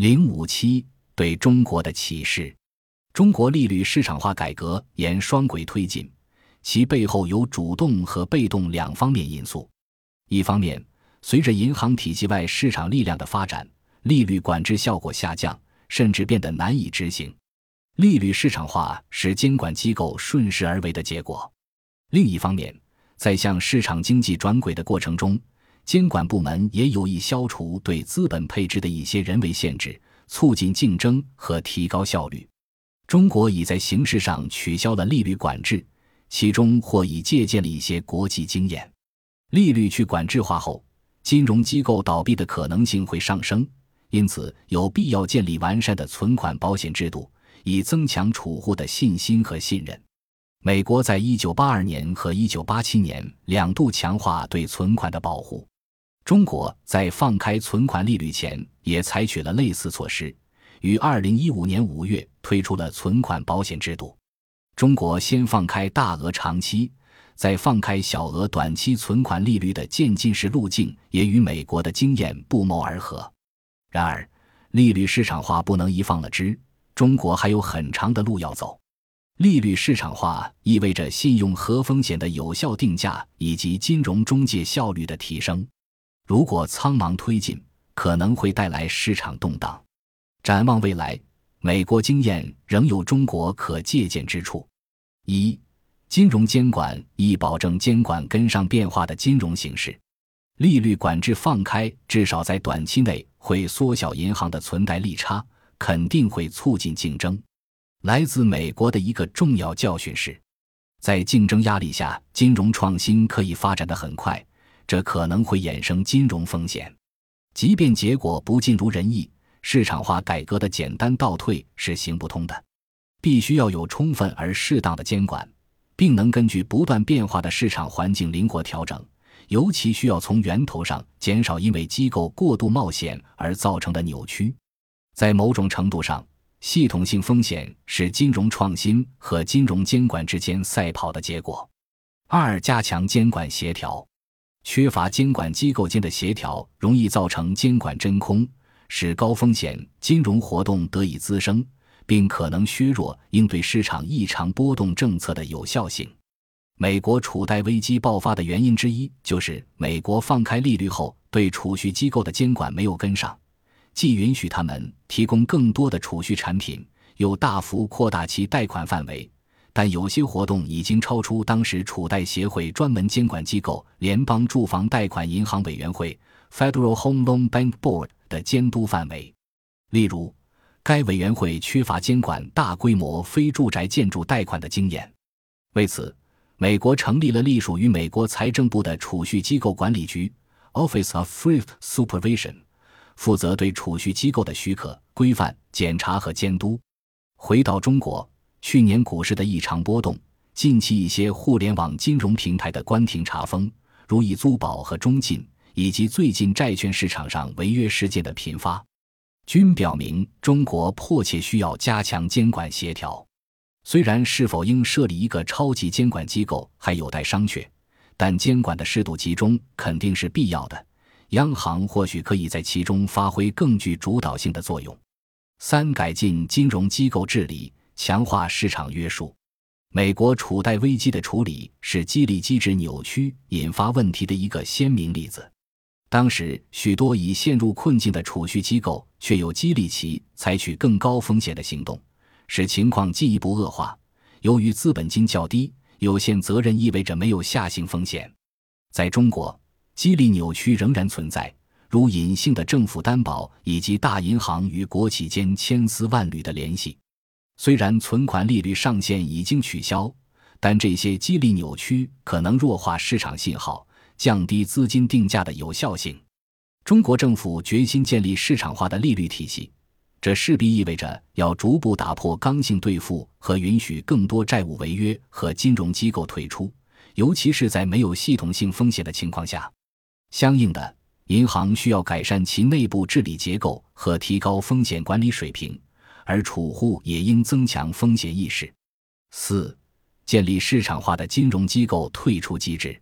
零五七对中国的启示：中国利率市场化改革沿双轨推进，其背后有主动和被动两方面因素。一方面，随着银行体系外市场力量的发展，利率管制效果下降，甚至变得难以执行。利率市场化是监管机构顺势而为的结果。另一方面，在向市场经济转轨的过程中，监管部门也有意消除对资本配置的一些人为限制，促进竞争和提高效率。中国已在形式上取消了利率管制，其中或已借鉴了一些国际经验。利率去管制化后，金融机构倒闭的可能性会上升，因此有必要建立完善的存款保险制度，以增强储户的信心和信任。美国在一九八二年和一九八七年两度强化对存款的保护。中国在放开存款利率前也采取了类似措施，于二零一五年五月推出了存款保险制度。中国先放开大额长期，再放开小额短期存款利率的渐进式路径，也与美国的经验不谋而合。然而，利率市场化不能一放了之，中国还有很长的路要走。利率市场化意味着信用和风险的有效定价以及金融中介效率的提升。如果苍茫推进，可能会带来市场动荡。展望未来，美国经验仍有中国可借鉴之处。一、金融监管以保证监管跟上变化的金融形势。利率管制放开，至少在短期内会缩小银行的存贷利差，肯定会促进竞争。来自美国的一个重要教训是，在竞争压力下，金融创新可以发展得很快。这可能会衍生金融风险，即便结果不尽如人意，市场化改革的简单倒退是行不通的，必须要有充分而适当的监管，并能根据不断变化的市场环境灵活调整。尤其需要从源头上减少因为机构过度冒险而造成的扭曲。在某种程度上，系统性风险是金融创新和金融监管之间赛跑的结果。二、加强监管协调。缺乏监管机构间的协调，容易造成监管真空，使高风险金融活动得以滋生，并可能削弱应对市场异常波动政策的有效性。美国储贷危机爆发的原因之一，就是美国放开利率后，对储蓄机构的监管没有跟上，既允许他们提供更多的储蓄产品，又大幅扩大其贷款范围。但有些活动已经超出当时储贷协会专门监管机构联邦住房贷款银行委员会 （Federal Home Loan Bank Board） 的监督范围。例如，该委员会缺乏监管大规模非住宅建筑贷款的经验。为此，美国成立了隶属于美国财政部的储蓄机构管理局 （Office of Thrift Supervision），负责对储蓄机构的许可、规范、检查和监督。回到中国。去年股市的异常波动，近期一些互联网金融平台的关停查封，如以租宝和中信，以及最近债券市场上违约事件的频发，均表明中国迫切需要加强监管协调。虽然是否应设立一个超级监管机构还有待商榷，但监管的适度集中肯定是必要的。央行或许可以在其中发挥更具主导性的作用。三、改进金融机构治理。强化市场约束，美国储贷危机的处理是激励机制扭曲引发问题的一个鲜明例子。当时，许多已陷入困境的储蓄机构却又激励其采取更高风险的行动，使情况进一步恶化。由于资本金较低，有限责任意味着没有下行风险。在中国，激励扭曲仍然存在，如隐性的政府担保以及大银行与国企间千丝万缕的联系。虽然存款利率上限已经取消，但这些激励扭曲可能弱化市场信号，降低资金定价的有效性。中国政府决心建立市场化的利率体系，这势必意味着要逐步打破刚性兑付和允许更多债务违约和金融机构退出，尤其是在没有系统性风险的情况下。相应的，银行需要改善其内部治理结构和提高风险管理水平。而储户也应增强风险意识。四、建立市场化的金融机构退出机制。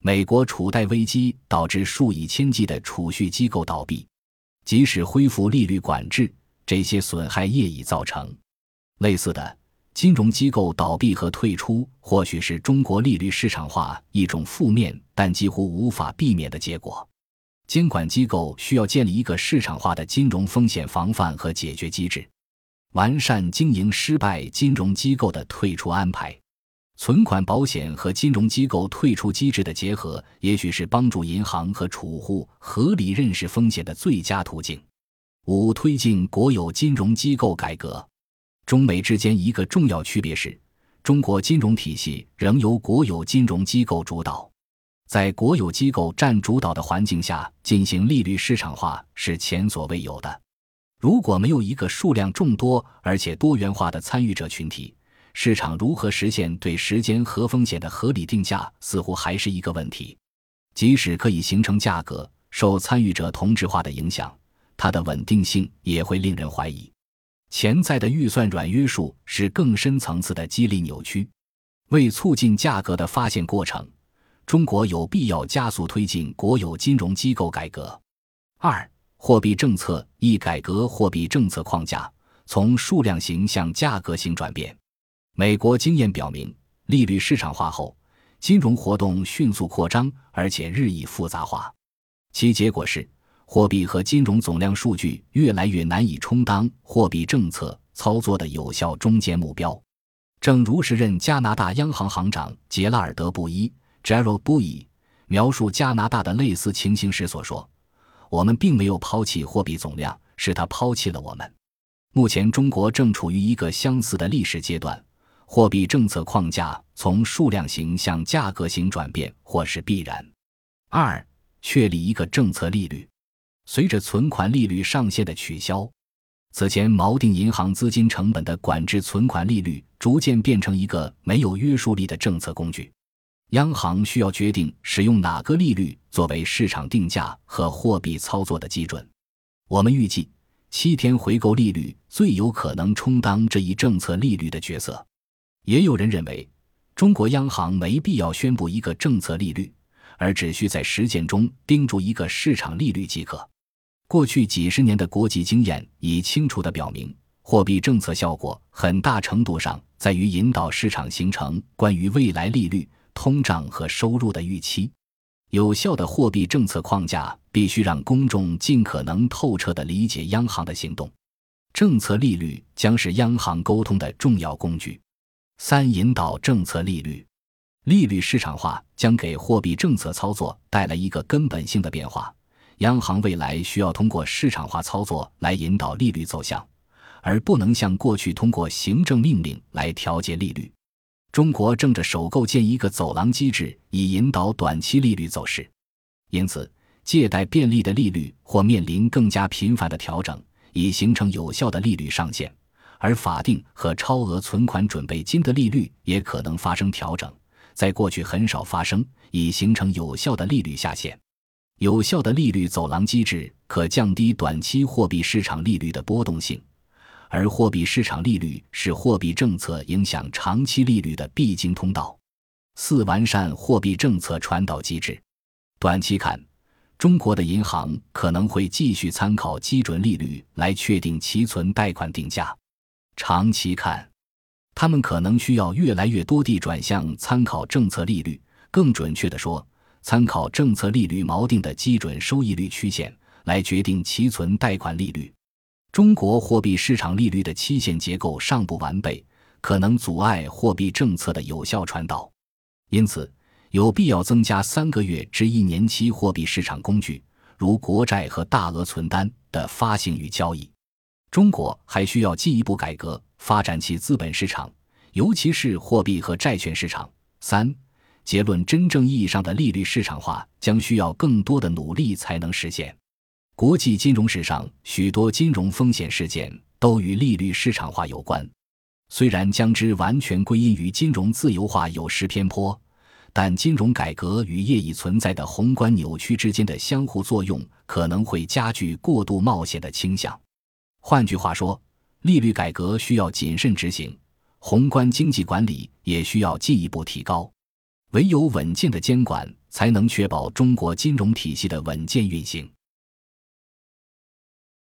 美国储贷危机导致数以千计的储蓄机构倒闭，即使恢复利率管制，这些损害业已造成。类似的，金融机构倒闭和退出，或许是中国利率市场化一种负面但几乎无法避免的结果。监管机构需要建立一个市场化的金融风险防范和解决机制，完善经营失败金融机构的退出安排。存款保险和金融机构退出机制的结合，也许是帮助银行和储户合理认识风险的最佳途径。五、推进国有金融机构改革。中美之间一个重要区别是，中国金融体系仍由国有金融机构主导。在国有机构占主导的环境下进行利率市场化是前所未有的。如果没有一个数量众多而且多元化的参与者群体，市场如何实现对时间和风险的合理定价，似乎还是一个问题。即使可以形成价格，受参与者同质化的影响，它的稳定性也会令人怀疑。潜在的预算软约束是更深层次的激励扭曲。为促进价格的发现过程，中国有必要加速推进国有金融机构改革。二、货币政策一改革货币政策框架，从数量型向价格型转变。美国经验表明，利率市场化后，金融活动迅速扩张，而且日益复杂化。其结果是，货币和金融总量数据越来越难以充当货币政策操作的有效中间目标。正如时任加拿大央行行长杰拉尔德·布伊 （Gerald b u y 描述加拿大的类似情形时所说：“我们并没有抛弃货币总量，是它抛弃了我们。”目前，中国正处于一个相似的历史阶段。货币政策框架从数量型向价格型转变，或是必然。二、确立一个政策利率。随着存款利率上限的取消，此前锚定银行资金成本的管制存款利率，逐渐变成一个没有约束力的政策工具。央行需要决定使用哪个利率作为市场定价和货币操作的基准。我们预计，七天回购利率最有可能充当这一政策利率的角色。也有人认为，中国央行没必要宣布一个政策利率，而只需在实践中盯住一个市场利率即可。过去几十年的国际经验已清楚地表明，货币政策效果很大程度上在于引导市场形成关于未来利率、通胀和收入的预期。有效的货币政策框架必须让公众尽可能透彻地理解央行的行动。政策利率将是央行沟通的重要工具。三、引导政策利率，利率市场化将给货币政策操作带来一个根本性的变化。央行未来需要通过市场化操作来引导利率走向，而不能像过去通过行政命令来调节利率。中国正着手构建一个走廊机制，以引导短期利率走势。因此，借贷便利的利率或面临更加频繁的调整，以形成有效的利率上限。而法定和超额存款准备金的利率也可能发生调整，在过去很少发生，以形成有效的利率下限。有效的利率走廊机制可降低短期货币市场利率的波动性，而货币市场利率是货币政策影响长期利率的必经通道。四、完善货币政策传导机制。短期看，中国的银行可能会继续参考基准利率来确定其存贷款定价。长期看，他们可能需要越来越多地转向参考政策利率，更准确地说，参考政策利率锚定的基准收益率曲线来决定其存贷款利率。中国货币市场利率的期限结构尚不完备，可能阻碍货币政策的有效传导，因此有必要增加三个月至一年期货币市场工具，如国债和大额存单的发行与交易。中国还需要进一步改革发展其资本市场，尤其是货币和债券市场。三、结论：真正意义上的利率市场化将需要更多的努力才能实现。国际金融史上许多金融风险事件都与利率市场化有关，虽然将之完全归因于金融自由化有失偏颇，但金融改革与业已存在的宏观扭曲之间的相互作用可能会加剧过度冒险的倾向。换句话说，利率改革需要谨慎执行，宏观经济管理也需要进一步提高。唯有稳健的监管，才能确保中国金融体系的稳健运行。